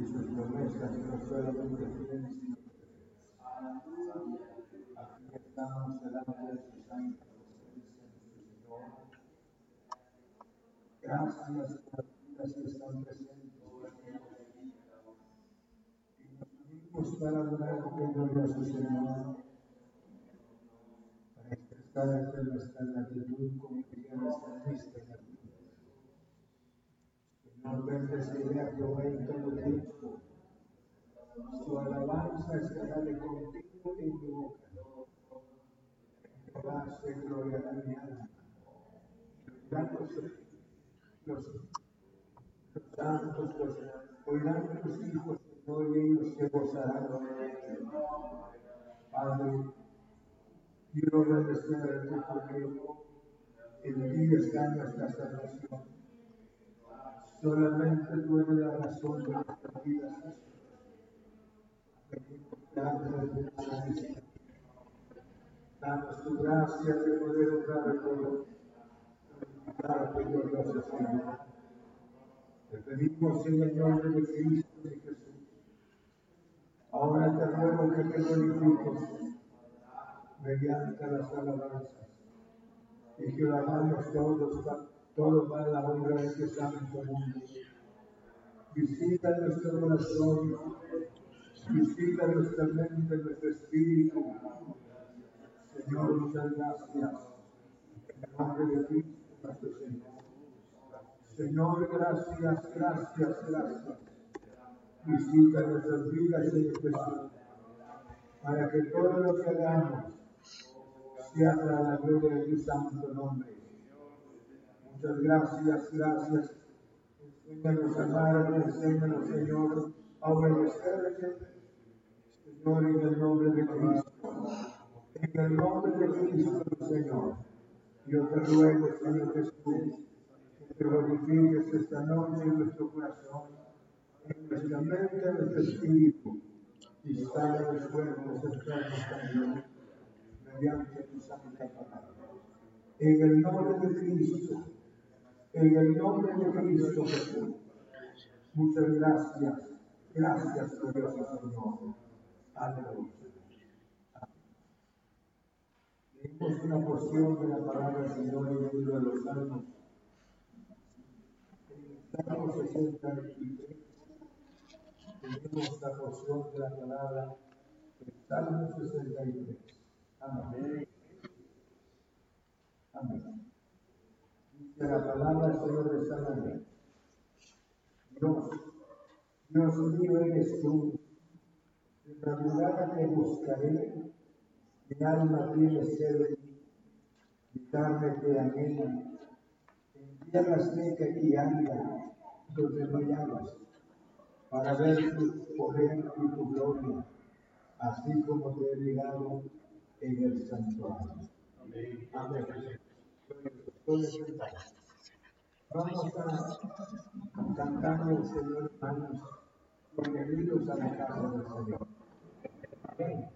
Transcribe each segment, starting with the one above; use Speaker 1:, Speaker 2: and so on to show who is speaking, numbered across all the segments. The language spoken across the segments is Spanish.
Speaker 1: y sus promesas no solamente tienen, sino que aquí estamos delante de su santa presencia, Señor. Gracias por las que están presentes. Y nos unimos para adorar el glorioso Señor, para expresar nuestra gratitud como en esta gratitud. Señor, bendeciré a Jehová en todo tiempo. Su alabanza estará de contigo en mi boca. Jehová se gloriará mi alma. Los, los, los santos, los, oirán tus hijos, Señor, y ellos se gozarán. Padre, quiero agradecer a ti porque en ti está nuestra salvación. Solamente tú eres la razón de nuestras vidas. Danos tu gracia de poder honrar a todos. Glorificarte, glorioso Señor. Te pedimos en el nombre de Cristo y Jesús. Ahora te ruego que te glorifiques mediante las alabanzas y que lo hagamos todos, todos para la honra de este santo mundo. Visita nuestro corazón, visita nuestra mente, nuestro espíritu. Señor, muchas gracias. En nombre de Cristo, nuestro Señor. Señor, gracias, gracias, gracias. Visita nuestras vidas en Jesús, para que todo lo que hagamos sea para la gloria de tu santo nombre. Muchas gracias, gracias. Enséñanos a amar, enséñanos, Señor, a obedecerte, Señor, en el nombre de Cristo. En el nombre de Cristo, Señor. Yo te ruego, Señor Jesús, que te glorifiques esta noche en nuestro corazón, en nuestra mente, en nuestro espíritu, y los cuerpos enfermos también, mediante tu santa palabra. En el nombre de Cristo, en el nombre de Cristo Jesús. Muchas gracias. Gracias, glorioso Señor. Aleluya. Leemos una porción de la palabra del Señor en el libro de los Salmos. En el Salmo 63 tenemos la porción de la palabra del Salmo 63. Amén. Amén de la palabra del Señor de Samaria. Dios, Dios mío eres tú, en la mirada te buscaré, mi alma tiene sed de ti, mi carne te anhela, en tierra seca y árida, donde no llamas, para ver tu poder y tu gloria, así como te he mirado en el santuario. Amén. Amén. Vamos a cantar al Señor, hermanos, bienvenidos a la casa del Señor. Amén.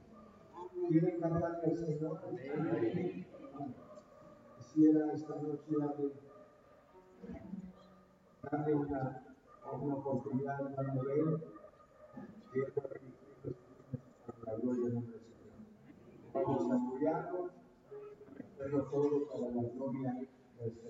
Speaker 1: ¿Quieren cantar al Señor? Amén. Quisiera esta noche darle, darle una, una oportunidad hermano Leo, que es la gloria nombre del Señor. Vamos a apoyarnos, hacerlo todo para la gloria
Speaker 2: Buenas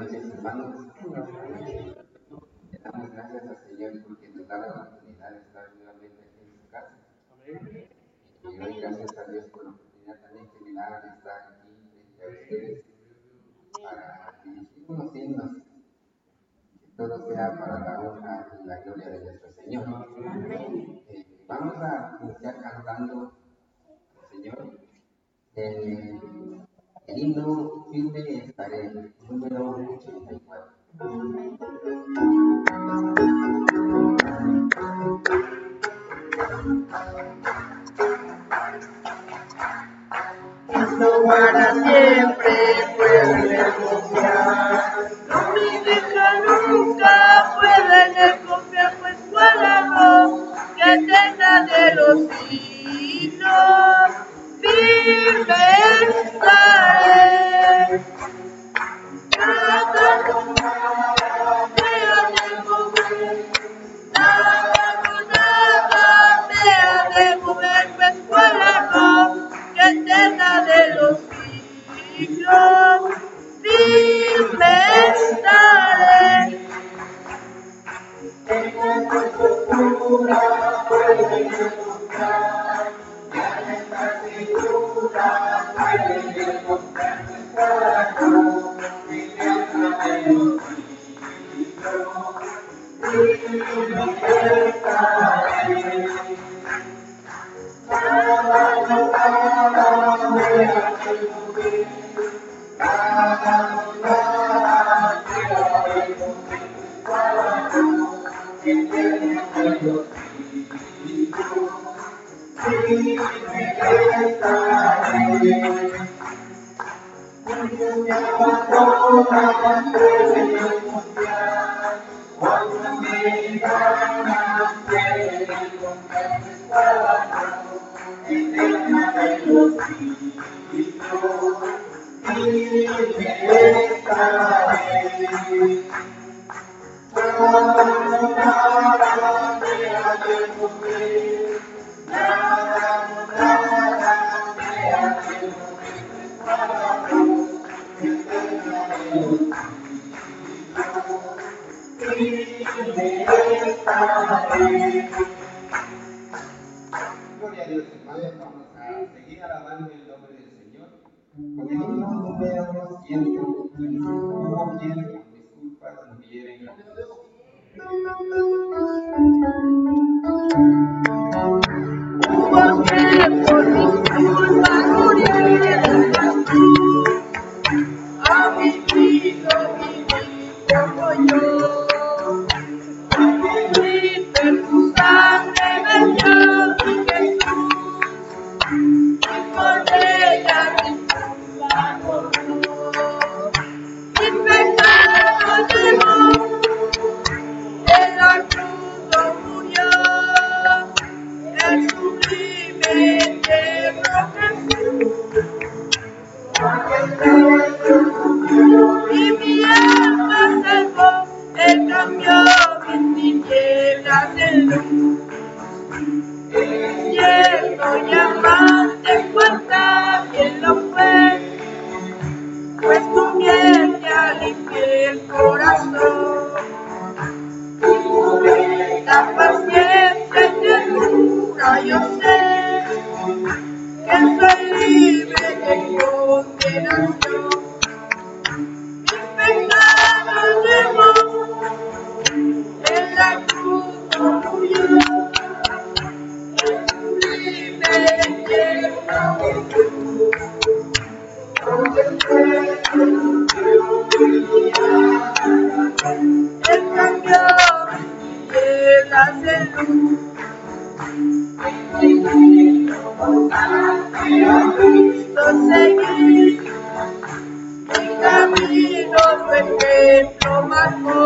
Speaker 2: noches, hermanos. Le damos gracias al Señor porque nos da la oportunidad de estar nuevamente aquí en su casa. Y doy gracias a Dios por la oportunidad también que me da de estar para unos himnos. Que todo sea para la honra y la gloria de nuestro Señor. Eh, vamos a iniciar cantando al Señor. Eh, el himno firme estaré, número 84.
Speaker 3: Hazlo para siempre, pueden confiar. No me deja nunca, pueden confiar, pues cuál amor que tenga de
Speaker 2: los
Speaker 3: signos. Firme estaré. Cada Thank you. Take my phone.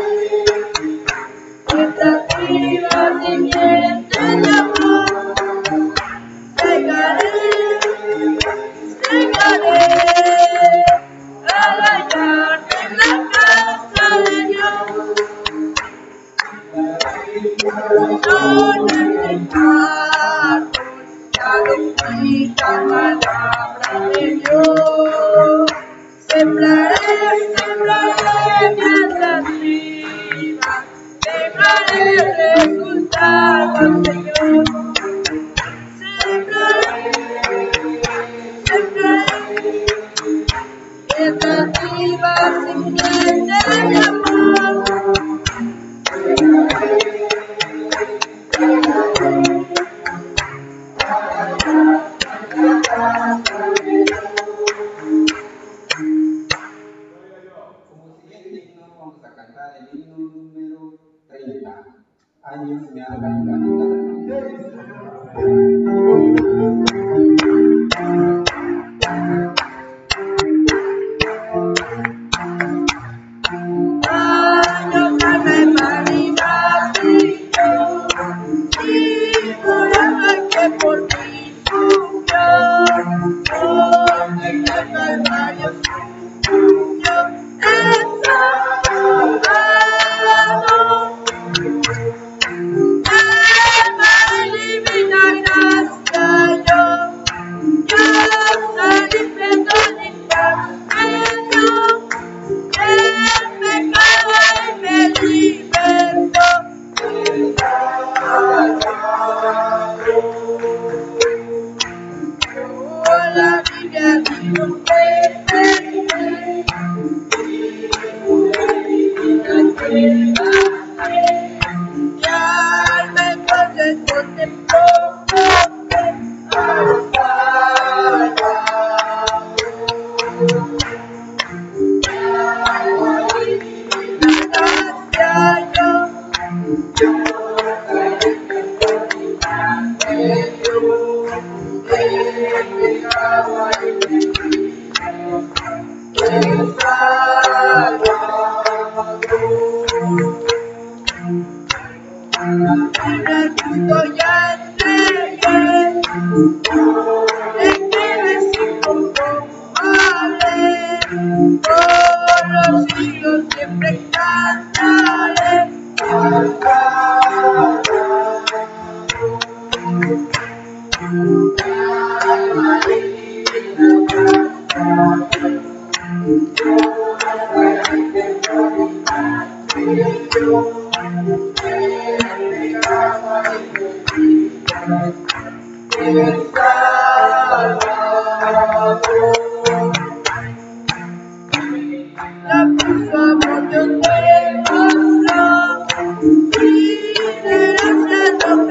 Speaker 3: temblaré, temblaré mientras viva, temblaré de tus aguas, Señor. Temblaré, temblaré mientras viva, sin que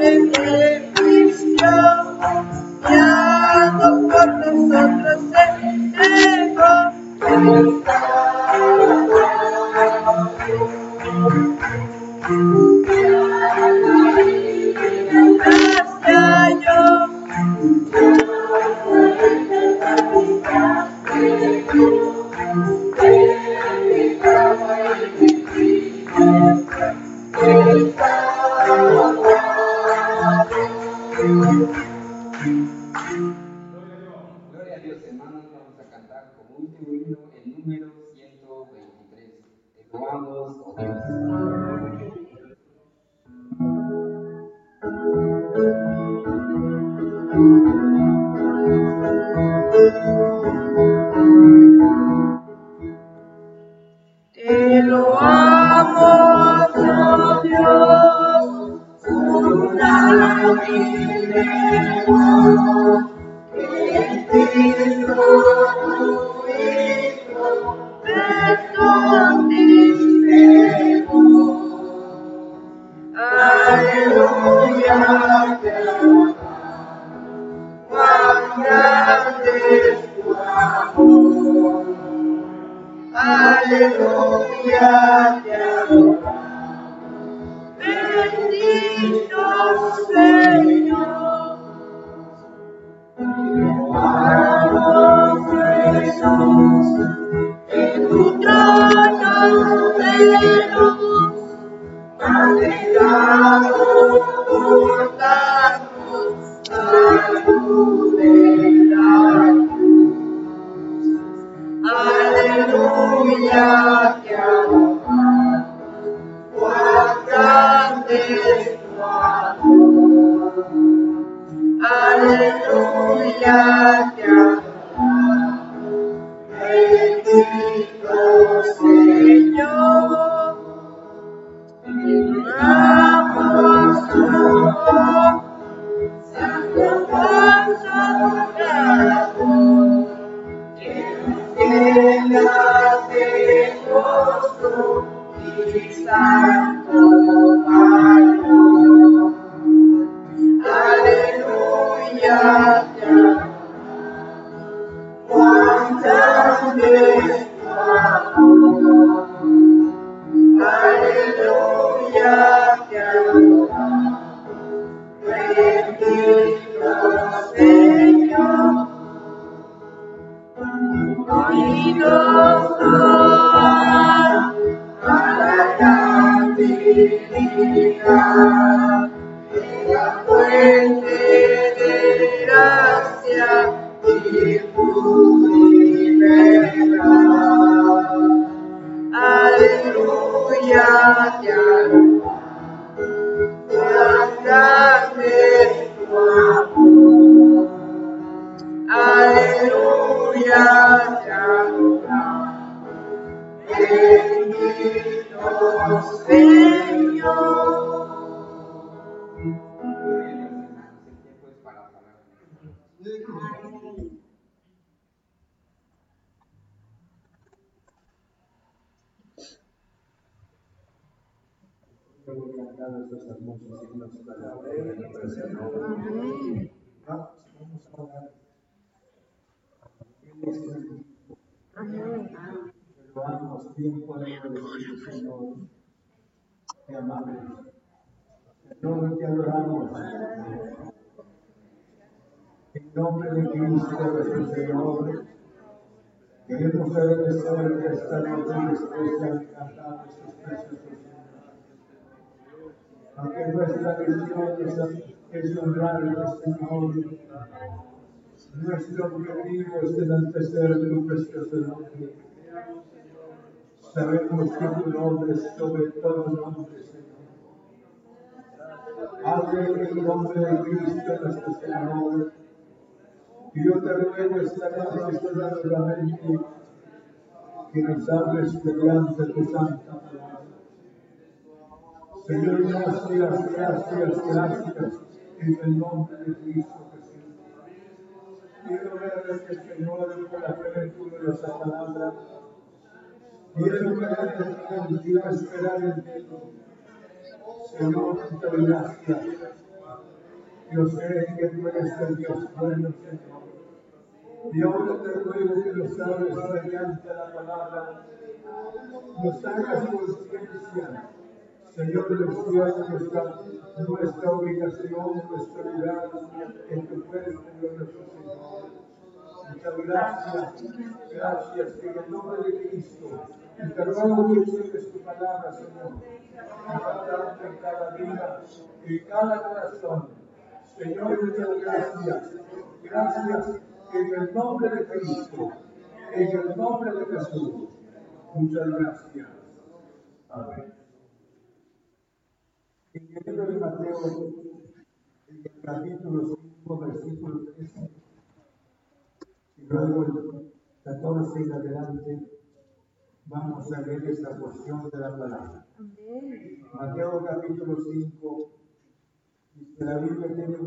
Speaker 1: Amen. Estos hermosos himnos para la de. Vamos, vamos a orar. Damos bien podemos decir, Señor. Te amamos. Señor, te adoramos. En nombre de Cristo nuestro Señor, queremos agradecerte esta noche después de cantar estos preciosos. Aunque nuestra misión es, es honrarte, Señor, nuestro objetivo es enaltecer tu precioso nombre. Sabemos que tu nombre es sobre todo nombre, Señor. Hable en el nombre de Cristo nuestro Señor. Y yo te ruego esta noche solamente que nos hables mediante tu santa palabra. Señor, gracias, gracias, gracias en el nombre de Cristo. Quiero ver Señor, por la plenitud de esa palabra. Quiero ver en quiero esperar en ti. Señor, gracias. Yo sé que tú eres el Dios bueno, Señor. Y ahora te ruego que nos hables mediante la palabra, nos hagas conciencia Señor cielo, nuestra, nuestra obligación, nuestra vida en tu cuerpo, nuestro Señor. Muchas gracias, gracias en el nombre de Cristo. Y te ruego que tu palabra, Señor, en cada vida, en cada corazón. Señor, muchas gracias. Gracias en el nombre de Cristo, en el nombre de Jesús. Muchas gracias. Amén. En el libro de Mateo, en el capítulo 5, versículo 13, y luego el 14 en adelante, vamos a leer esta porción de la palabra. Mateo capítulo 5, dice la Biblia tiene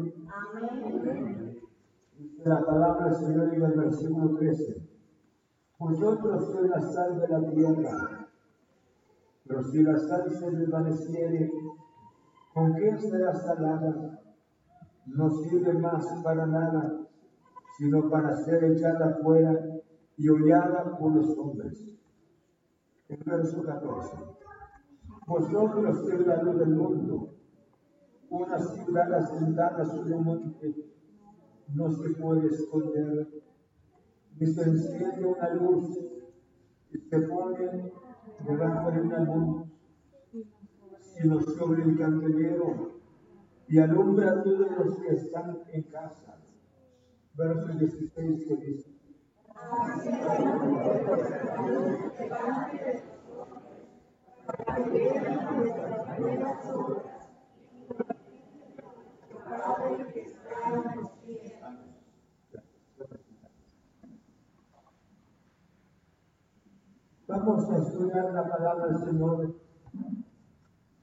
Speaker 1: dice la palabra del Señor en el versículo 13. Vosotros sois la sal de la tierra, pero si la sal se desvaneciere, ¿Con qué será salada? No sirve más para nada, sino para ser echada fuera y hollada por los hombres. El verso 14. Vosotros sois la luz del mundo. Una ciudad asentada sobre un monte no se puede esconder, ni se enciende una luz y se pone debajo de una luz, sino sobre el candelero y alumbra a todos los que están en casa. Verso 16 que dice. Vamos a estudiar la palabra del Señor.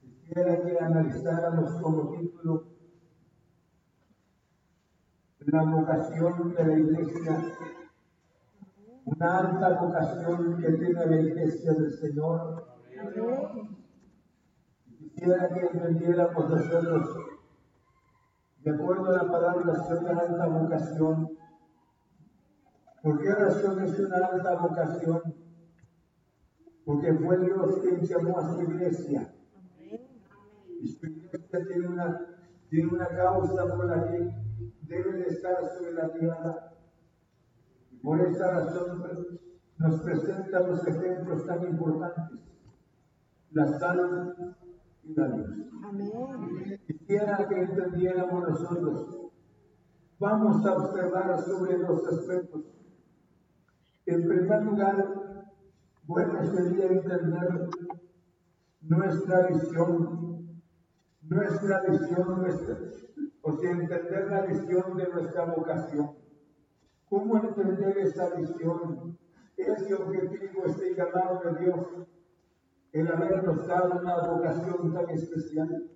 Speaker 1: Quisiera que analizáramos como título la vocación de la iglesia, una alta vocación que tiene la iglesia del Señor. Quisiera que entendiéramos nosotros, de acuerdo a la palabra, es una alta vocación. ¿Por qué razón es una alta vocación? Porque fue Dios quien llamó a su iglesia. Y su iglesia tiene una, tiene una causa por la que debe de estar sobre la tierra. Por esa razón nos presenta los ejemplos tan importantes. La sal y la luz. Quisiera que entendiéramos nosotros. Vamos a observar sobre dos aspectos. En primer lugar, bueno sería entender nuestra visión, nuestra visión, nuestra, o sea, entender la visión de nuestra vocación. ¿Cómo entender esa visión? Ese objetivo, este llamado de Dios, el habernos dado una vocación tan especial.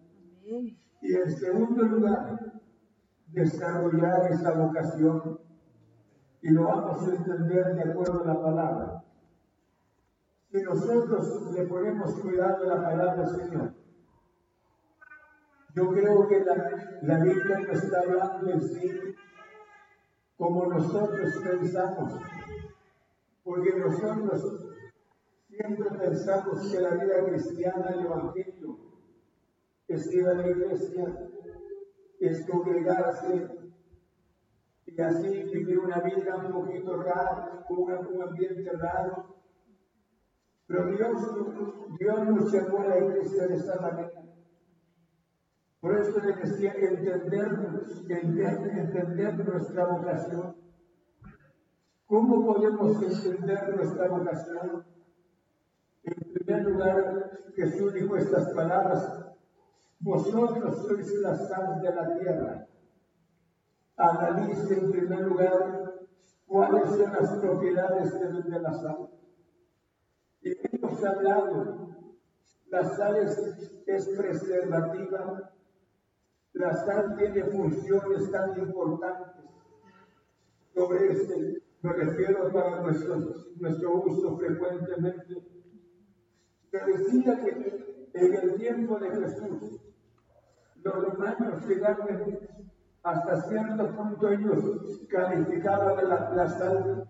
Speaker 1: Y en segundo lugar, desarrollar esa vocación. Y lo vamos a entender de acuerdo a la palabra. Si nosotros le ponemos cuidado a la palabra Señor, yo creo que la, la Biblia no está hablando en sí como nosotros pensamos, porque nosotros siempre pensamos que la vida cristiana, el Evangelio, es ir a la iglesia, es congregarse y así vivir una vida un poquito rara, con un ambiente raro. Pero Dios, Dios nos llamó a la iglesia de esta manera. Por eso le decía entender, entender nuestra vocación. ¿Cómo podemos entender nuestra vocación? En primer lugar, Jesús dijo estas palabras, vosotros sois la sal de la tierra. Analice en primer lugar cuáles son las propiedades de, la sal. Y hemos hablado, la sal es preservativa, la sal tiene funciones tan importantes. Sobre este me refiero para nuestro, nuestro uso frecuentemente. Se decía que en el tiempo de Jesús, los romanos llegaron hasta cierto punto, ellos calificaban la, la sal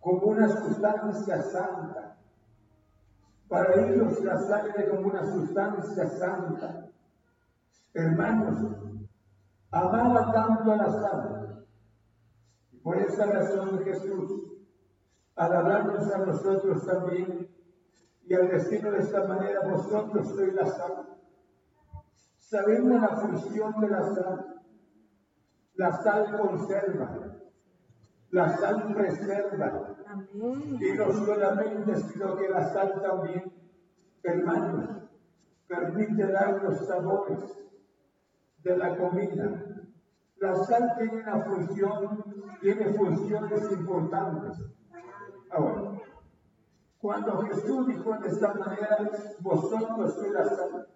Speaker 1: como una sustancia santa. Para ellos la sal era como una sustancia santa hermanos, amaba tanto a la sal. Y por esa razón Jesús, al hablarnos a nosotros también, y al decirlo de esta manera, vosotros sois la sal. Sabemos la función de la sal. La sal conserva, la sal preserva. Y no solamente, sino que la sal también, hermanos, permite dar los sabores de la comida. La sal tiene una función, tiene funciones importantes. Ahora, cuando Jesús dijo de esta manera, vosotros sois la sal,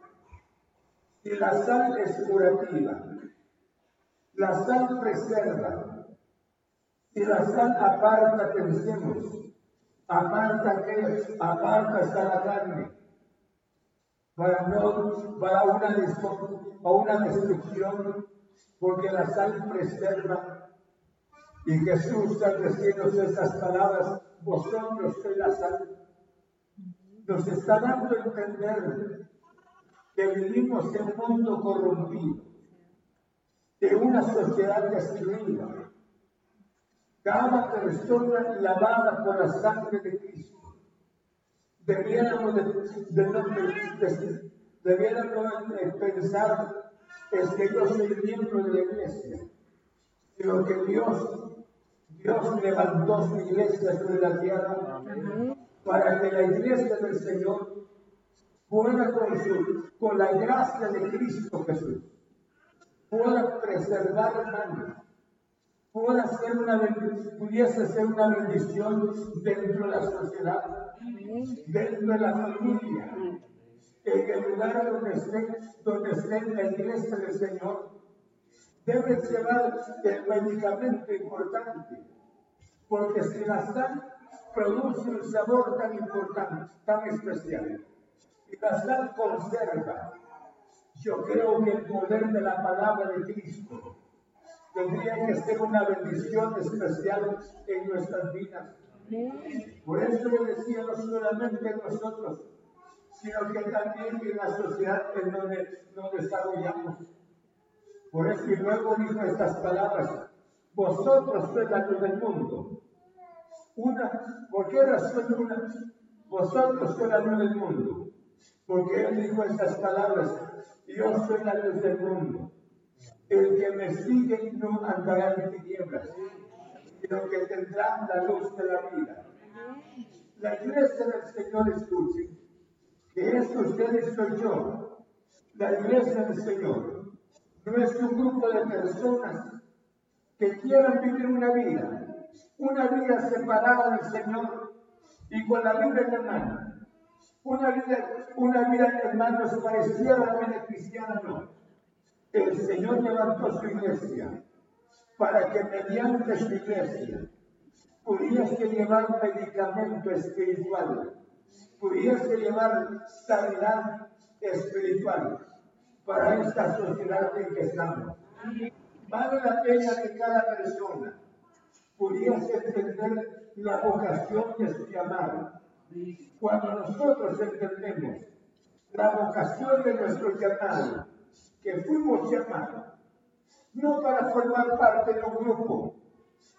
Speaker 1: si la sal es curativa, la sal preserva, si la sal aparta, pensemos, aparta que aparta hasta la carne, para, no, para una, una destrucción, porque la sal preserva. Y Jesús al decirnos estas palabras, vosotros sois la sal, nos está dando a entender que vivimos en un mundo corrompido, de una sociedad destruida. cada persona lavada por la sangre de Cristo. Debiéramos de, debiéramos pensar es que yo soy miembro de la iglesia, sino que Dios, Dios levantó su iglesia sobre la tierra para que la iglesia del Señor pueda con, con la gracia de Cristo Jesús, pueda preservar hermanos, pueda ser una pudiese ser una bendición dentro de la sociedad, dentro de la familia, en el lugar donde esté, donde esté la iglesia del Señor, debe llevar el medicamento importante, porque si la sal produce un sabor tan importante, tan especial, y la sal conserva, yo creo que el poder de la palabra de Cristo tendría que ser una bendición especial en nuestras vidas. Por eso le decía no solamente nosotros, sino que también en la sociedad en donde nos desarrollamos. Por eso y luego dijo estas palabras, vosotros sois la luz del mundo. Una, ¿por qué razón una? Vosotros sois la luz del mundo. Porque él dijo estas palabras, yo soy la luz del mundo. El que me sigue no andará en tinieblas, sino que tendrá la luz de la vida. La iglesia del Señor escuche, que es ustedes soy yo. La iglesia del Señor no es un grupo de personas que quieran vivir una vida, una vida separada del Señor y con la vida en la mano. Una vida, una vida, hermanos, pareciera vida cristiana, no el Señor levantó su iglesia para que mediante su iglesia pudiese llevar medicamento espiritual, pudiese llevar sanidad espiritual para esta sociedad en que estamos. Vale la pena que cada persona pudiese entender la vocación de su llamado. Cuando nosotros entendemos la vocación de nuestro llamado, que fuimos llamados, no para formar parte de un grupo,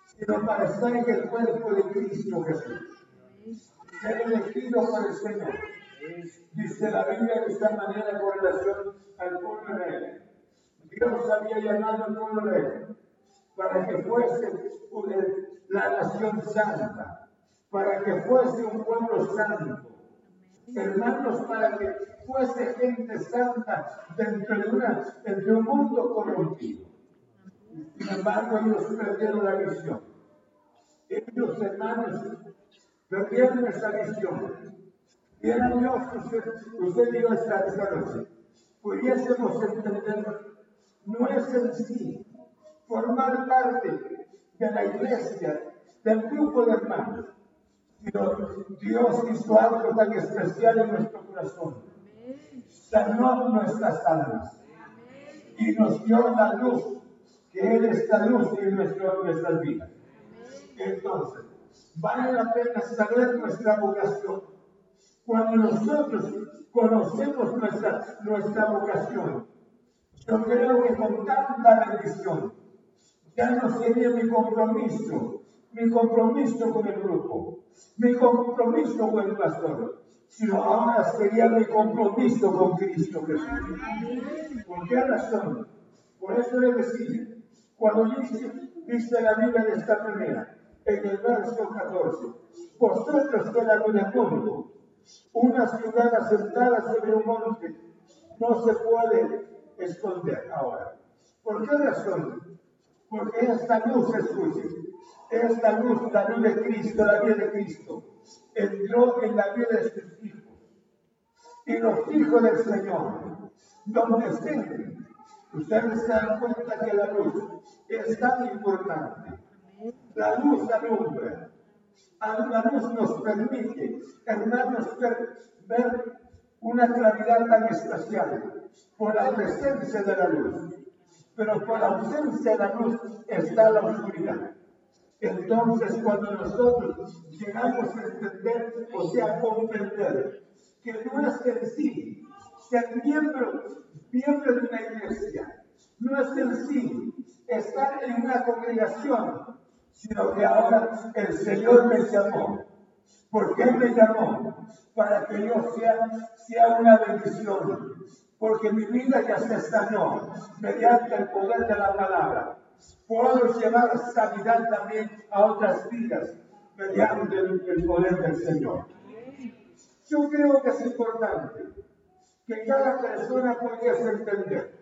Speaker 1: sino para estar en el cuerpo de Cristo Jesús. Ser elegido por el Señor. Dice la Biblia de esta manera con relación al pueblo de él. Dios había llamado al pueblo de él para que fuese la nación santa, para que fuese un pueblo santo, hermanos, para que fuese gente santa dentro de, una, de un mundo corrompido. Sin embargo, ellos perdieron la visión. Ellos, hermanos, perdieron esa visión. Y era Dios, usted, usted dijo esta, esta noche, pudiésemos entender, no es en sí formar parte de la iglesia, del grupo de hermanos, Dios hizo algo tan especial en nuestro corazón. Sanó nuestras almas y nos dio la luz, que Él es la luz en nuestras vidas. Entonces, vale la pena saber nuestra vocación. Cuando nosotros conocemos nuestra, nuestra vocación, yo creo que con tanta bendición, ya no sería mi compromiso mi compromiso con el grupo, mi compromiso con el pastor, sino ahora sería mi compromiso con Cristo Jesús. ¿Por qué razón? Por eso le decía, cuando dice, dice la Biblia de esta manera, en el verso 14, vosotros que la del mundo, una ciudad asentada sobre un monte, no se puede esconder ahora. ¿Por qué razón? Porque esta luz, escuche, esta luz, la luz de Cristo, la vida de Cristo, entró en la vida de sus hijos. Y los hijos del Señor, donde estén, ustedes se dan cuenta que la luz es tan importante. La luz alumbra. La luz nos permite, hermanos, ver una claridad tan especial por la presencia de la luz. Pero por ausencia de la luz está la oscuridad. Entonces, cuando nosotros llegamos a entender, o sea, comprender, que no es en sí ser miembro, miembro de una iglesia, no es en sí estar en una congregación, sino que ahora el Señor me llamó. ¿Por qué me llamó? Para que yo sea, sea una bendición. Porque mi vida ya se sanó mediante el poder de la palabra. Puedo llevar sanidad también a otras vidas mediante el poder del Señor. Yo creo que es importante que cada persona pudiese entender.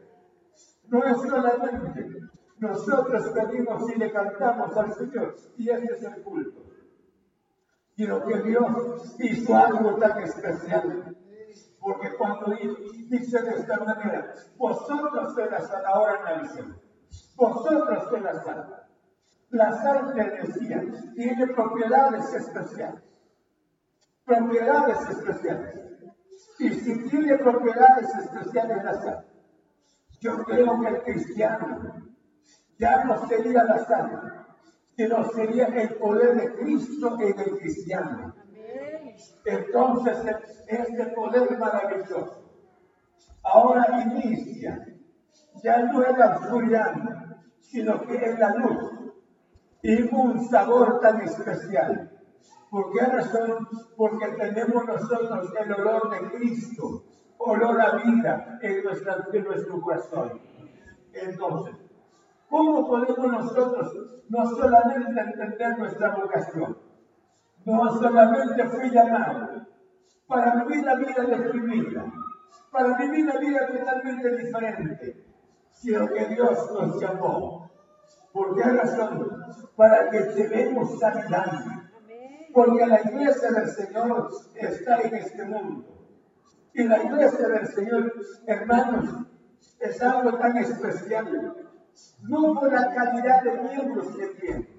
Speaker 1: No es solamente nosotros pedimos y le cantamos al Señor, y ese es el culto, sino que Dios hizo algo tan especial. Porque cuando dice de esta manera, vosotros de la sal, ahora analicen, vosotros de la sal. La sal, te decía, tiene propiedades especiales. Propiedades especiales. Y si tiene propiedades especiales la sal, yo creo que el cristiano ya no sería la sal, sino sería el poder de Cristo en el cristiano. Entonces, este poder maravilloso ahora inicia, ya no en la oscuridad, sino que en la luz, y un sabor tan especial. ¿Por qué razón? Porque tenemos nosotros el olor de Cristo, olor a vida en, nuestra, en nuestro corazón. Entonces, ¿cómo podemos nosotros no solamente entender nuestra vocación? No solamente fui llamado para vivir la vida de mi vida, para vivir la vida totalmente diferente, sino que Dios nos llamó. ¿Por qué razón? Para que llevemos sanidad porque la iglesia del Señor está en este mundo. Y la iglesia del Señor, hermanos, es algo tan especial. No por la calidad de miembros que tiene,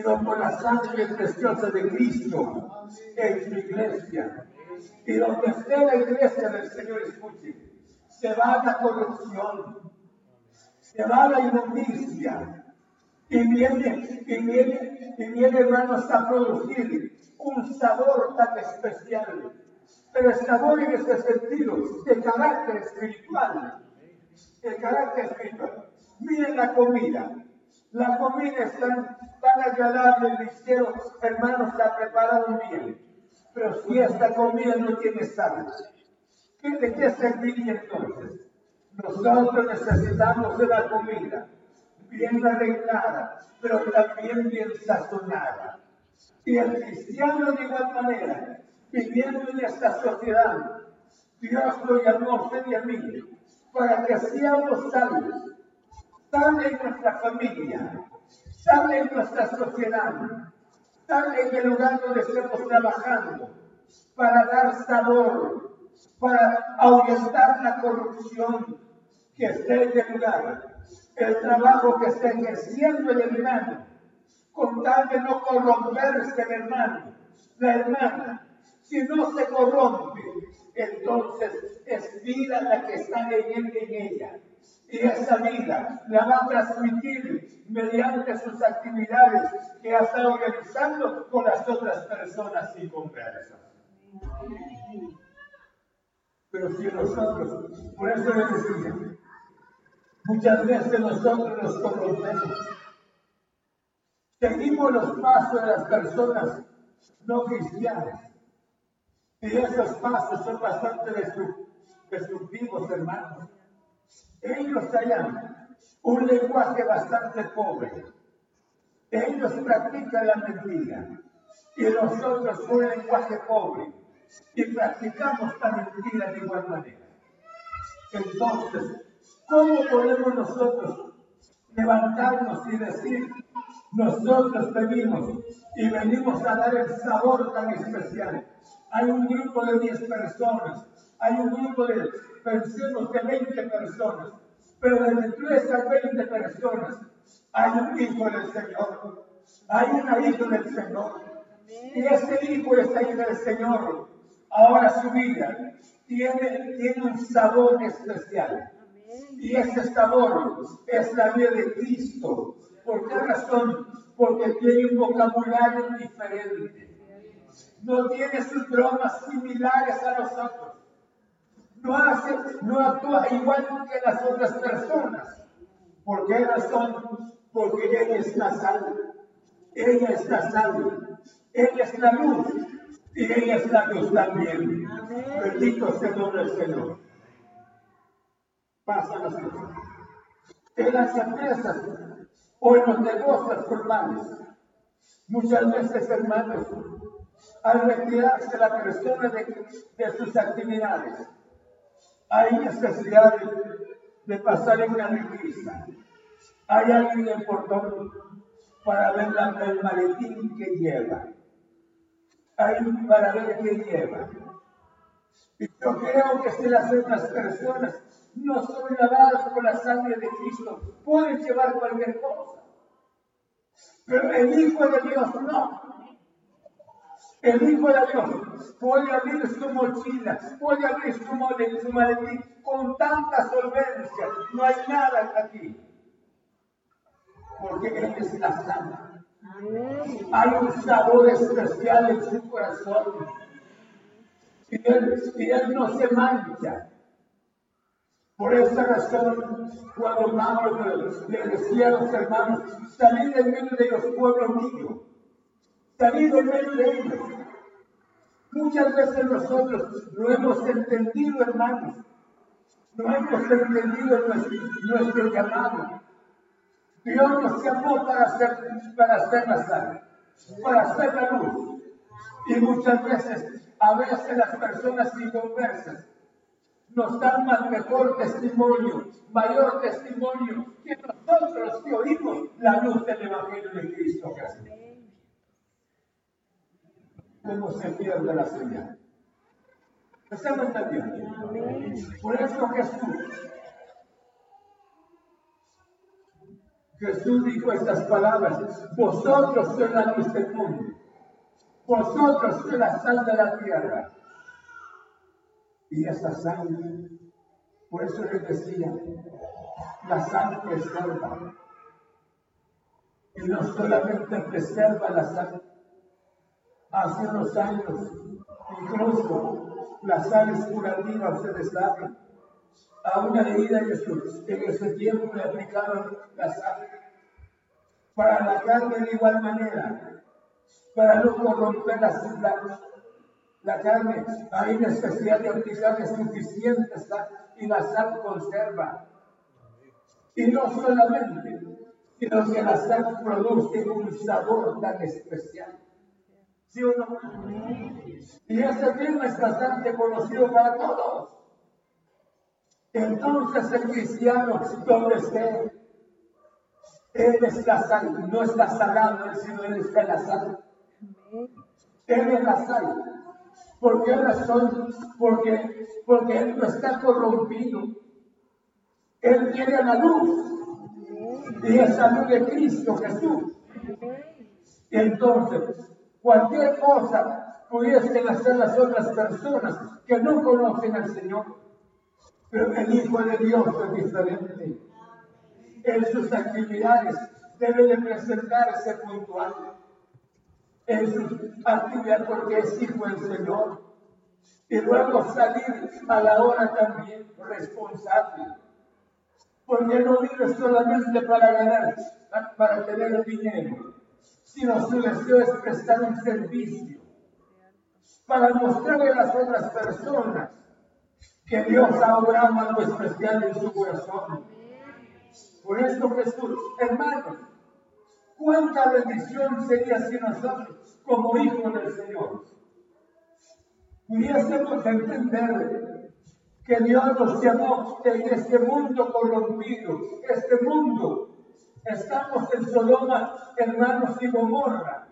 Speaker 1: sino por la sangre preciosa de Cristo en su iglesia. Y donde esté la iglesia del Señor, escuche, se va la corrupción, se va la inmundicia, y viene, y viene, y viene, hermanos, a producir un sabor tan especial. Pero el sabor en este sentido, de carácter espiritual. El carácter espiritual. Miren la comida. La comida es tan, tan agradable, ligero, hermanos, la prepararon bien. Pero si esta comida no tiene sal, ¿de qué serviría entonces? Nosotros necesitamos de la comida bien arreglada, pero también bien sazonada. Y el cristiano de igual manera, viviendo en esta sociedad, Dios lo llamó a usted y a mí para que seamos salvos. Sale en nuestra familia, sale en nuestra sociedad, sale en el lugar donde estemos trabajando, para dar sabor, para ahuyentar la corrupción que esté en el lugar el trabajo que está ejerciendo el hermano, con tal de no corromperse el hermano, la hermana. Si no se corrompe, entonces es vida la que está en él en ella. Y esa vida la va a transmitir mediante sus actividades que ha estado realizando con las otras personas sin conversas. Pero si nosotros, por eso le decía, Muchas veces nosotros nos corrompemos. Seguimos los pasos de las personas no cristianas. Y esos pasos son bastante destructivos, hermanos. Ellos hallan un lenguaje bastante pobre. Ellos practican la mentira. Y nosotros un lenguaje pobre. Y practicamos la mentira de igual manera. Entonces, ¿Cómo podemos nosotros levantarnos y decir, nosotros venimos y venimos a dar el sabor tan especial? Hay un grupo de 10 personas, hay un grupo de, pensemos, de 20 personas, pero dentro de esas 20 personas hay un hijo del Señor, hay una hija del Señor, y ese hijo, esa hija del Señor, ahora su vida tiene, tiene un sabor especial. Y ese sabor es la vida de Cristo. ¿Por qué razón? Porque tiene un vocabulario diferente. No tiene sus bromas similares a nosotros. No, hace, no actúa igual que las otras personas. ¿Por qué razón? Porque Él es la sal. Ella es la sal, ella es la luz y ella es la luz también. Bendito sea el nombre del Señor. Pasa las cosas. En las empresas o en los negocios formales, muchas veces, hermanos, al retirarse la persona de, de sus actividades, hay necesidad de, pasar en una requisa. Hay alguien en el portón para ver el maletín que lleva. Hay para ver qué lleva. Y yo creo que si las otras personas no son lavadas por la sangre de Cristo, pueden llevar cualquier cosa. Pero el Hijo de Dios no. El Hijo de Dios puede abrir su mochila, puede abrir su, su maletín con tanta solvencia. No hay nada aquí. Porque Él es la santa. Hay un sabor especial en su corazón. Y él, y él no se mancha. Por esa razón, cuando Pablo le decía a los hermanos, salid en medio de los pueblos míos, ellos. Muchas veces nosotros lo hemos entendido, hermanos, no hemos entendido nuestro, llamado. Dios nos llamó para hacer, para hacer la sal, para hacer la luz. Y muchas veces, a veces las personas inconversas nos dan más mejor testimonio, mayor testimonio que nosotros que oímos la luz del Evangelio de Cristo Jesús. ¿Cómo se pierde la señal? ¿Estamos entendiendo? Por eso Jesús, Jesús dijo estas palabras, vosotros sois la luz del mundo, vosotros sois la sal de la tierra y esa sangre. Por eso les decía, la sangre preserva. Y no solamente preserva la sangre. Hace unos años, incluso las sales curativas, ustedes saben, a una herida en ese tiempo le aplicaban la sangre. Para la carne de igual manera, para no corromper las, las, la carne, hay necesidad de aplicarle suficiente sal y la sal conserva. Y no solamente, sino que la sal produce un sabor tan especial. ¿Sí o? Y ese mismo es bastante conocido para todos. Entonces el cristiano, donde esté, él está sal, no está salado, sino él está en la sal. Él es la sal. ¿Por qué razón? Porque, porque Él no está corrompido. Él tiene la luz. Y esa luz de Cristo Jesús. Entonces, cualquier cosa pudiesen hacer las otras personas que no conocen al Señor. Pero el Hijo de Dios es diferente. En sus actividades debe de presentarse puntual en su actividad porque es hijo del Señor. Y luego salir a la hora también responsable. Porque no vive solamente para ganar, para tener el dinero, sino su deseo es prestar un servicio para mostrarle a las otras personas que Dios ha obrado algo especial en su corazón. Por esto Jesús, hermanos, cuánta bendición sería si nosotros como hijos del Señor. Pudiésemos entender que Dios nos llamó en este mundo corrompido, este mundo. Estamos en Sodoma, hermanos y Gomorra,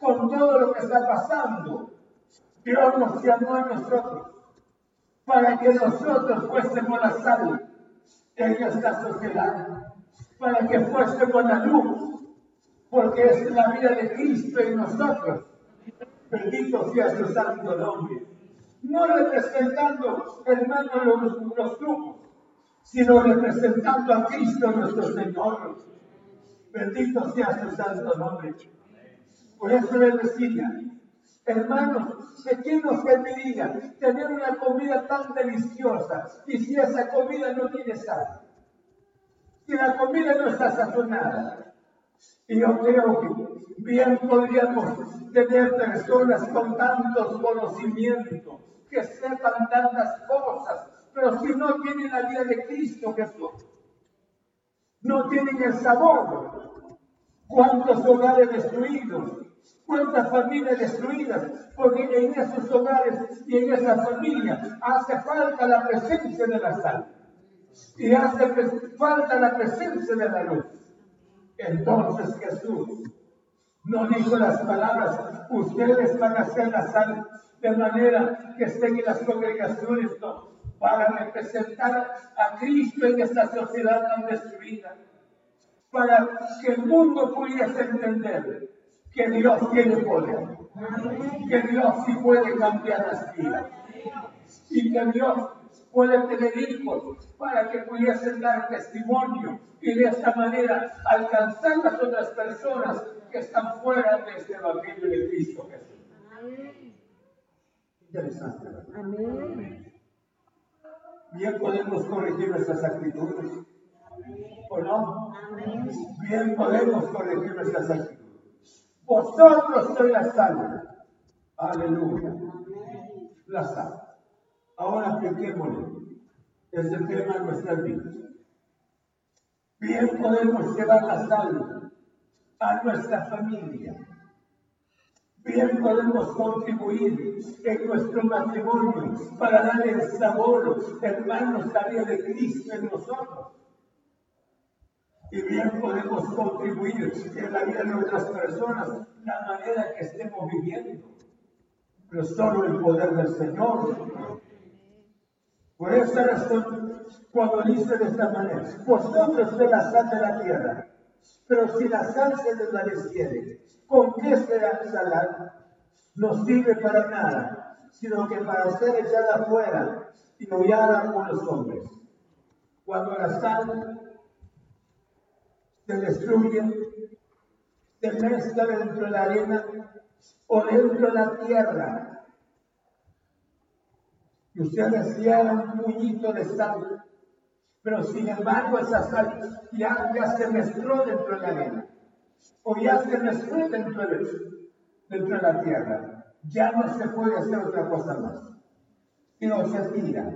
Speaker 1: con todo lo que está pasando. Dios nos llamó a nosotros para que nosotros fuésemos la sal en esta sociedad, para que fuésemos la luz porque es la vida de Cristo en nosotros. Bendito sea su santo nombre. No representando, hermanos, los, los grupos, sino representando a Cristo nuestro Señor. Bendito sea su santo nombre. Por eso le decía, hermanos, ¿de qué nos serviría tener una comida tan deliciosa y si esa comida no tiene sal? Si la comida no está sazonada, Y yo creo que bien podríamos tener personas con tantos conocimientos, que sepan tantas cosas, pero si no tienen la vida de Cristo Jesús, no tienen el sabor. ¿Cuántos hogares destruidos? ¿Cuántas familias destruidas? Porque en esos hogares y en esas familias hace falta la presencia de la sal. Y hace falta la presencia de la luz. Entonces Jesús no dijo las palabras, ustedes van a ser la sal de manera que estén en las congregaciones, para representar a Cristo en esta sociedad tan destruida, para que el mundo pudiese entender que Dios tiene poder, que Dios sí puede cambiar las vidas y que Dios puede tener hijos para que pudiesen dar testimonio y de esta manera alcanzar las otras personas que están fuera de este Evangelio de Cristo Jesús. Interesante. Amén. Bien podemos corregir nuestras actitudes. ¿O no? Bien podemos corregir nuestras actitudes. Vosotros sois la sal. Aleluya. La sal. Ahora apliquémosle este tema en nuestras vidas. Bien podemos llevar la sal a nuestra familia. Bien podemos contribuir en nuestro matrimonio para darle el sabor, hermanos, la vida de Cristo en nosotros. Y bien podemos contribuir en la vida de otras personas, la manera que estemos viviendo. Pero solo el poder del Señor por esa razón, cuando dice de esta manera, vosotros sois la sal de la tierra, pero si la sal se desvaneciere, ¿con qué será salada? No sirve para nada, sino que para ser echada afuera y hollada por los hombres. Cuando la sal se destruye, se mezcla dentro de la arena o dentro de la tierra, y ustedes hicieron un puñito de sal. Pero sin embargo esa sal ya, ya se mezcló dentro de la arena. O ya se mezcló dentro de, dentro de la tierra. Ya no se puede hacer otra cosa más. Sino se tira.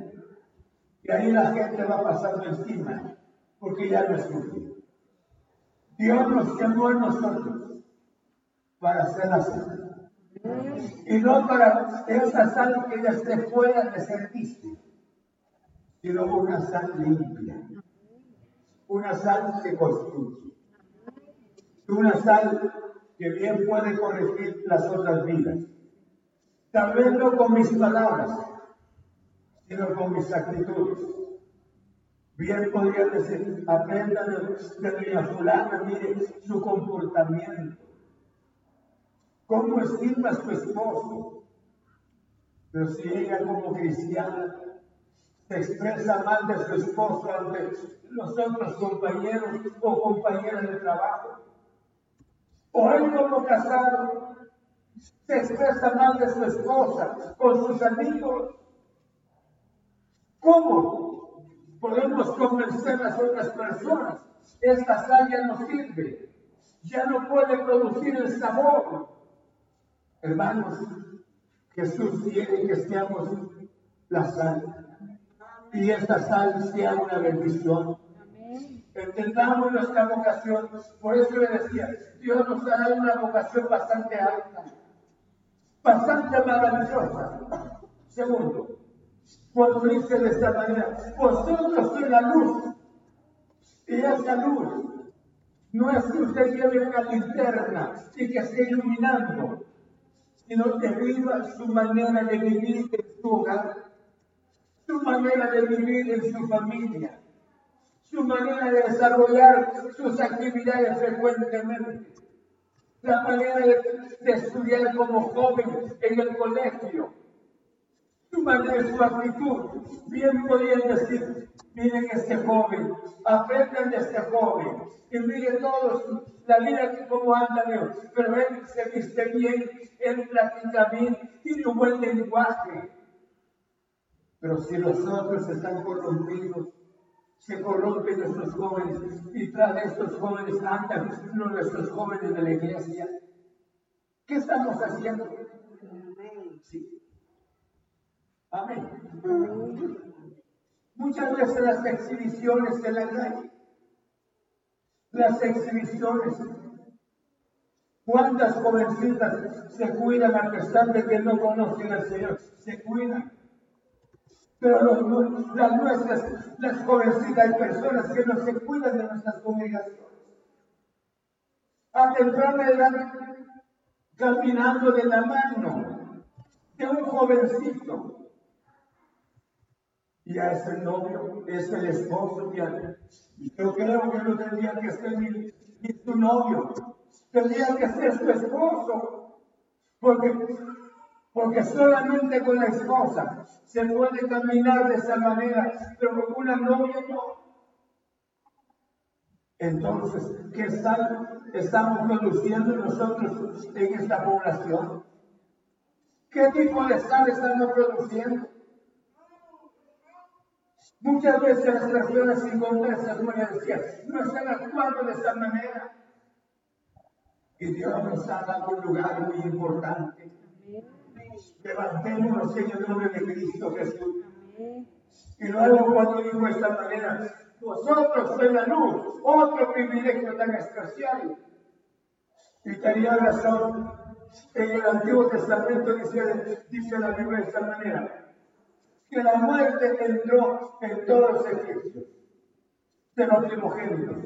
Speaker 1: Y ahí la gente va pasando encima. Porque ya no es útil. Dios nos llamó a nosotros para hacer sal y no para esa sal que ya esté fuera de servicio, sino una sal limpia, una sal que construye, una sal que bien puede corregir las otras vidas. Tal vez no con mis palabras, sino con mis actitudes. Bien podría decir, aprendan de, de doña fulana, mire su comportamiento ¿Cómo estimas tu esposo? Pero si ella como cristiana se expresa mal de su esposo ante los otros compañeros o compañeras de trabajo, o él como casado se expresa mal de su esposa con sus amigos, ¿cómo podemos convencer a las otras personas? Esta ya no sirve, ya no puede producir el sabor Hermanos, Jesús quiere que seamos la sal. Y esta sal sea una bendición. Entendamos nuestra vocación. Por eso le decía, Dios nos ha una vocación bastante alta, bastante maravillosa. Segundo, cuando dice de esta manera, vosotros sois la luz. Y esa luz no es que usted lleve una linterna y que esté iluminando sino que viva su manera de vivir en su hogar, su manera de vivir en su familia, su manera de desarrollar sus actividades frecuentemente, la manera de, estudiar como joven en el colegio, su manera, su actitud. Bien podrían decir, miren este joven, aprendan de este joven, y miren todos la vida como anda Dios, pero él se viste bien, él platica bien, tiene un buen lenguaje. Pero si los otros están corrompidos, se corrompen nuestros jóvenes y tras estos jóvenes andan nuestros jóvenes de la iglesia. ¿Qué estamos haciendo? Sí. Amén. Muchas veces las exhibiciones en la calle, las exhibiciones. ¿Cuántas jovencitas se cuidan a pesar de que no conocen al Señor? Se cuidan. Pero las nuestras, las jovencitas, hay personas que no se cuidan de nuestras congregaciones. A temprana edad, caminando de la mano de un jovencito. Y a ese novio es el esposo. Y yo creo que no tendría que ser ni, ni su novio, tendría que ser su esposo. Porque porque solamente con la esposa se puede caminar de esa manera, pero con una novia no. Entonces, ¿qué sal estamos produciendo nosotros en esta población? ¿Qué tipo de sal estamos produciendo? Muchas veces las personas sin conocer como decía, no están actuando de esa manera. Y Dios nos ha dado un lugar muy importante Levantémonos en el nombre de Cristo Jesús. Y luego cuando dijo de esta manera, vosotros sois la luz, otro privilegio tan especial. Y tenía razón. En el Antiguo Testamento dice, dice la Biblia de esta manera, que la muerte entró en todos los egipcios, de los primogénitos,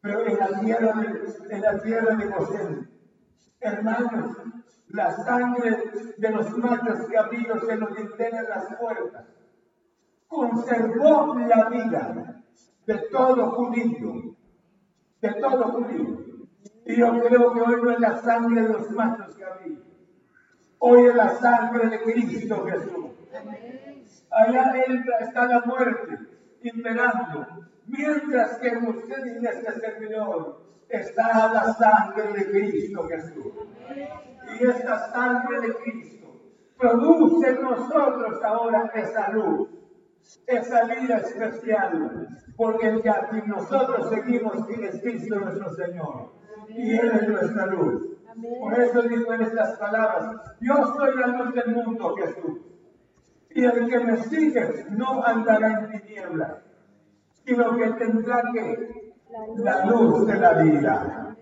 Speaker 1: pero en la tierra de, en la tierra de José, hermanos, la sangre de los machos cabríos se los dinteles en las puertas. Conservó la vida de todo judío, de todo judío. Y yo creo que hoy no es la sangre de los machos cabríos, hoy es la sangre de Cristo Jesús. Allá está la muerte imperando, mientras que en usted y en este servidor está la sangre de Cristo Jesús y esta sangre de Cristo produce en nosotros ahora esa luz, esa vida especial, porque ya si nosotros seguimos que es Cristo nuestro Señor y Él es nuestra luz. Por eso digo en estas palabras, yo soy la luz del mundo, Jesús. Y el que me sigue no andará en tinieblas, sino que tendrá que la luz de la vida.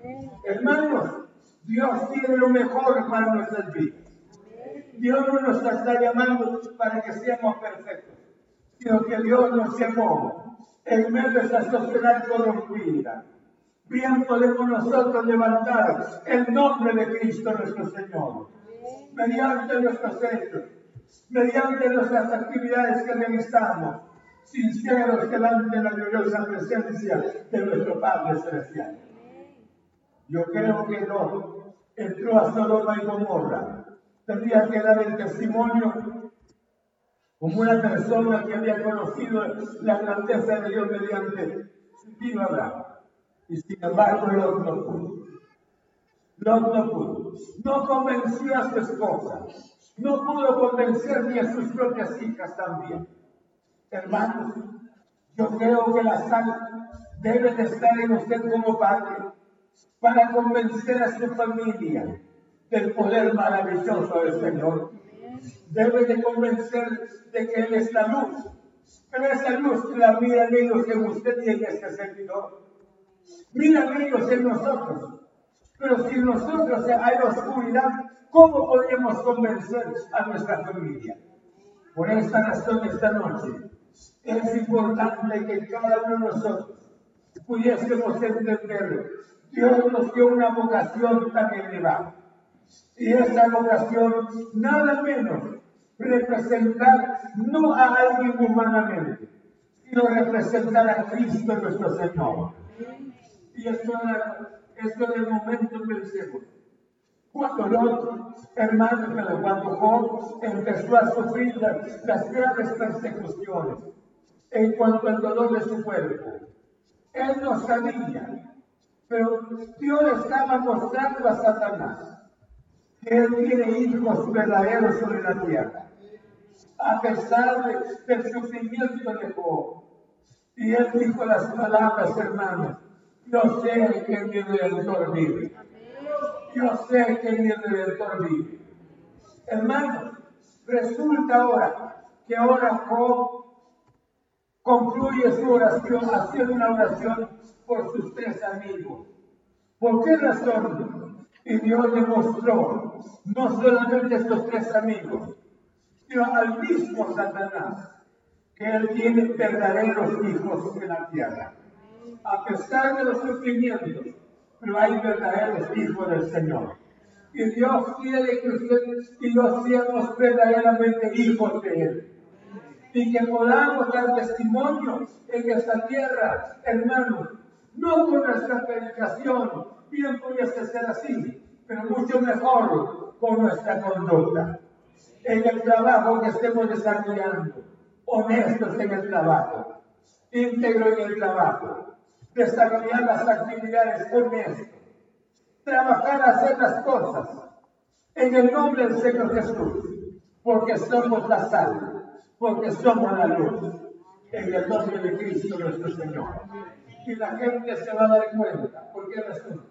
Speaker 1: Hermanos, Dios tiene lo mejor para nuestras vidas. Dios no nos está llamando para que seamos perfectos, sino que Dios nos llamó en medio de esa sociedad corrompida. Bien podemos nosotros levantar el nombre de Cristo nuestro Señor, mediante nuestros hechos, mediante nuestras actividades que realizamos, sinceros delante de la gloriosa presencia de nuestro Padre Celestial. Yo creo que no entró a Sodoma y Gomorra. Tendría que dar el testimonio como una persona que había conocido la grandeza de Dios mediante tío Abraham. Y sin embargo, Lot no pudo. Lot no pudo. No convenció a su esposa. No pudo convencer ni a sus propias hijas también. Hermanos, yo creo que la sal debe de estar en usted como padre para convencer a su familia del poder maravilloso del Señor. Debe de convencer de que Él es la luz. Pero esa luz la miran ellos en usted y en este servidor. Miran ellos en nosotros. Pero si nosotros hay oscuridad, ¿cómo podemos convencer a nuestra familia? Por esta razón esta noche es importante que cada uno de nosotros pudiésemos entender Dios nos dio una vocación tan elevada. Y esa vocación, nada menos, representar no a alguien humanamente, sino representar a Cristo nuestro Señor. Y esto, esto el momento pensemos. Cuando los hermanos, pero cuando Job empezó a sufrir las, las graves persecuciones en cuanto al dolor de su cuerpo, él no sabía pero Dios estaba mostrando a Satanás que él tiene hijos verdaderos sobre la tierra. A pesar del sufrimiento de Job, Y él dijo las palabras, hermanos. Yo sé que mi redentor vive. Yo sé que mi redentor vive. Hermanos, resulta ahora que ahora Job concluye su oración haciendo una oración por sus tres amigos. ¿Por qué razón? Y Dios demostró no solamente a estos tres amigos, sino al mismo Satanás, que él tiene verdaderos hijos en la tierra. A pesar de los sufrimientos, pero hay verdaderos hijos del Señor. Y Dios quiere que usted y seamos verdaderamente hijos de Él. Y que podamos dar testimonio en esta tierra, hermanos, no con nuestra predicación, bien pudiese ser así, pero mucho mejor con nuestra conducta. En el trabajo que estemos desarrollando, honestos en el trabajo, íntegro en el trabajo, desarrollar las actividades honestas, trabajar hacer las cosas en el nombre del Señor Jesús, porque somos la sal, porque somos la luz, en el nombre de Cristo nuestro Señor. Y la gente se va a dar cuenta, ¿por qué razón?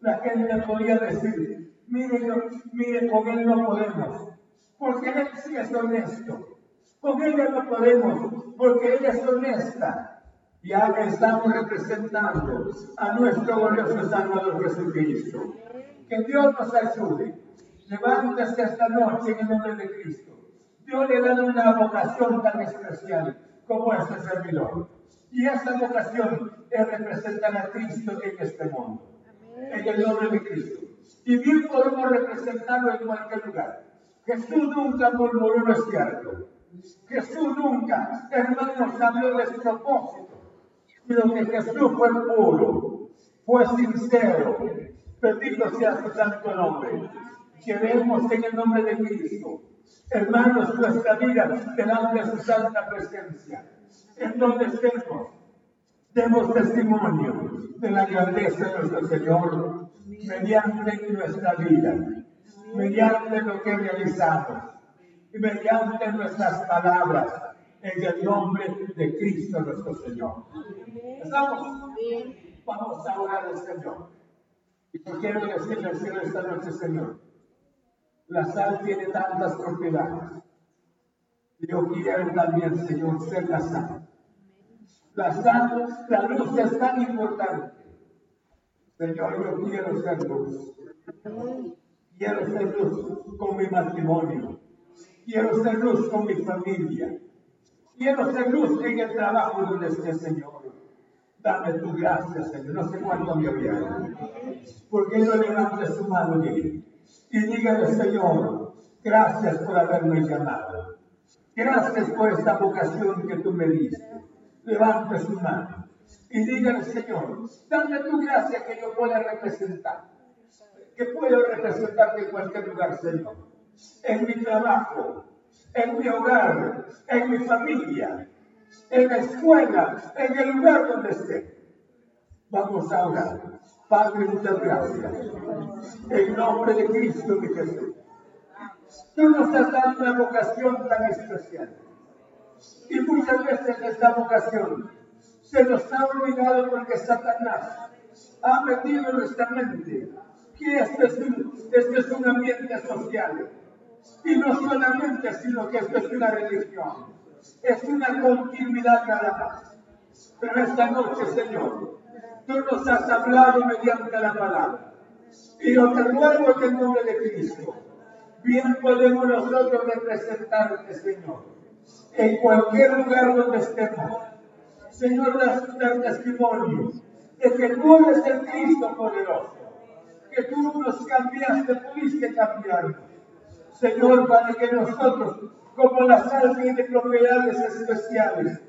Speaker 1: La gente podría decir, miren, miren, con él no podemos, porque él sí es honesto. Con ella no podemos, porque ella es honesta. Ya que estamos representando a nuestro glorioso Salvador Jesucristo. Que Dios nos ayude. Levántese esta noche en el nombre de Cristo. Dios le da una vocación tan especial como este servidor. Y esa vocación es representar a Cristo en este mundo. En el nombre de Cristo. Y bien podemos representarlo en cualquier lugar. Jesús nunca murmuró, es cierto. Jesús nunca, hermanos, habló de propósito sino que Jesús fue puro, fue sincero. Bendito sea su santo nombre. Queremos en el nombre de Cristo, hermanos, nuestra vida delante de su santa presencia, en donde estemos, demos testimonio de la grandeza de nuestro Señor mediante nuestra vida, mediante lo que realizamos y mediante nuestras palabras en el nombre de Cristo nuestro Señor. ¿Estamos? Vamos a orar al Señor. Y yo quiero decirle al Señor esta noche, Señor, la sal tiene tantas propiedades. Yo quiero también, Señor, ser la sal. La sal, la luz es tan importante. Señor, yo quiero ser luz. Quiero ser luz con mi matrimonio. Quiero ser luz con mi familia. Quiero ser luz en el trabajo donde esté, Señor. Dame tu gracia, Señor. No sé cuánto me había. Porque no levante su mano y dígale, Señor, gracias por haberme llamado. Gracias por esta vocación que tú me diste. Levante su mano y dígale, Señor, dame tu gracia que yo pueda representar. Que puedo representarte en cualquier lugar, Señor. En mi trabajo, en mi hogar, en mi familia, en la escuela, en el lugar donde esté. Vamos a orar. Padre, muchas gracias. En nombre de Cristo de Jesús. Tú nos has dado una vocación tan especial. Y muchas veces esta vocación se nos ha olvidado porque Satanás ha metido en nuestra mente que es un, este es un ambiente social y no solamente, sino que esto es una religión. Es una continuidad nada más. Pero esta noche, Señor, tú nos has hablado mediante la palabra. Y yo te ruego en el nombre de Cristo. Bien podemos nosotros representarte, Señor, en cualquier lugar donde estemos. Señor, dar testimonio de que tú eres el Cristo poderoso, que tú nos cambiaste, pudiste cambiarnos Señor, para que nosotros, como la sal tiene propiedades especiales,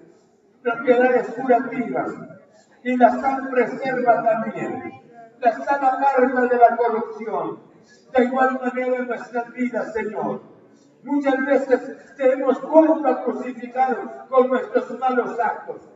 Speaker 1: propiedades curativas, y la sal preserva también, la sal amarga de la corrupción, de igual manera en nuestras vidas, Señor. Muchas veces tenemos vuelto crucificados con nuestros malos actos,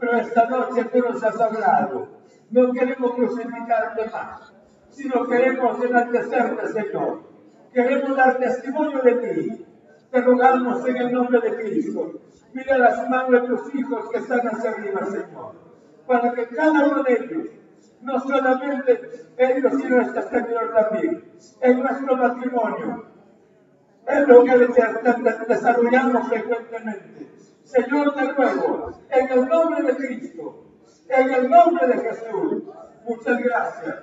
Speaker 1: pero esta noche tú nos has hablado. No queremos crucificarte más, sino queremos enaltecerte, Señor Queremos dar testimonio de ti. Te rogamos en el nombre de Cristo Mira las manos de tus hijos que están hacia arriba, Señor, para que cada uno de ellos, no solamente ellos, sino este Señor también, en nuestro matrimonio, es lo que desarrollamos frecuentemente. Señor, de nuevo, en el nombre de Cristo, en el nombre de Jesús, muchas gracias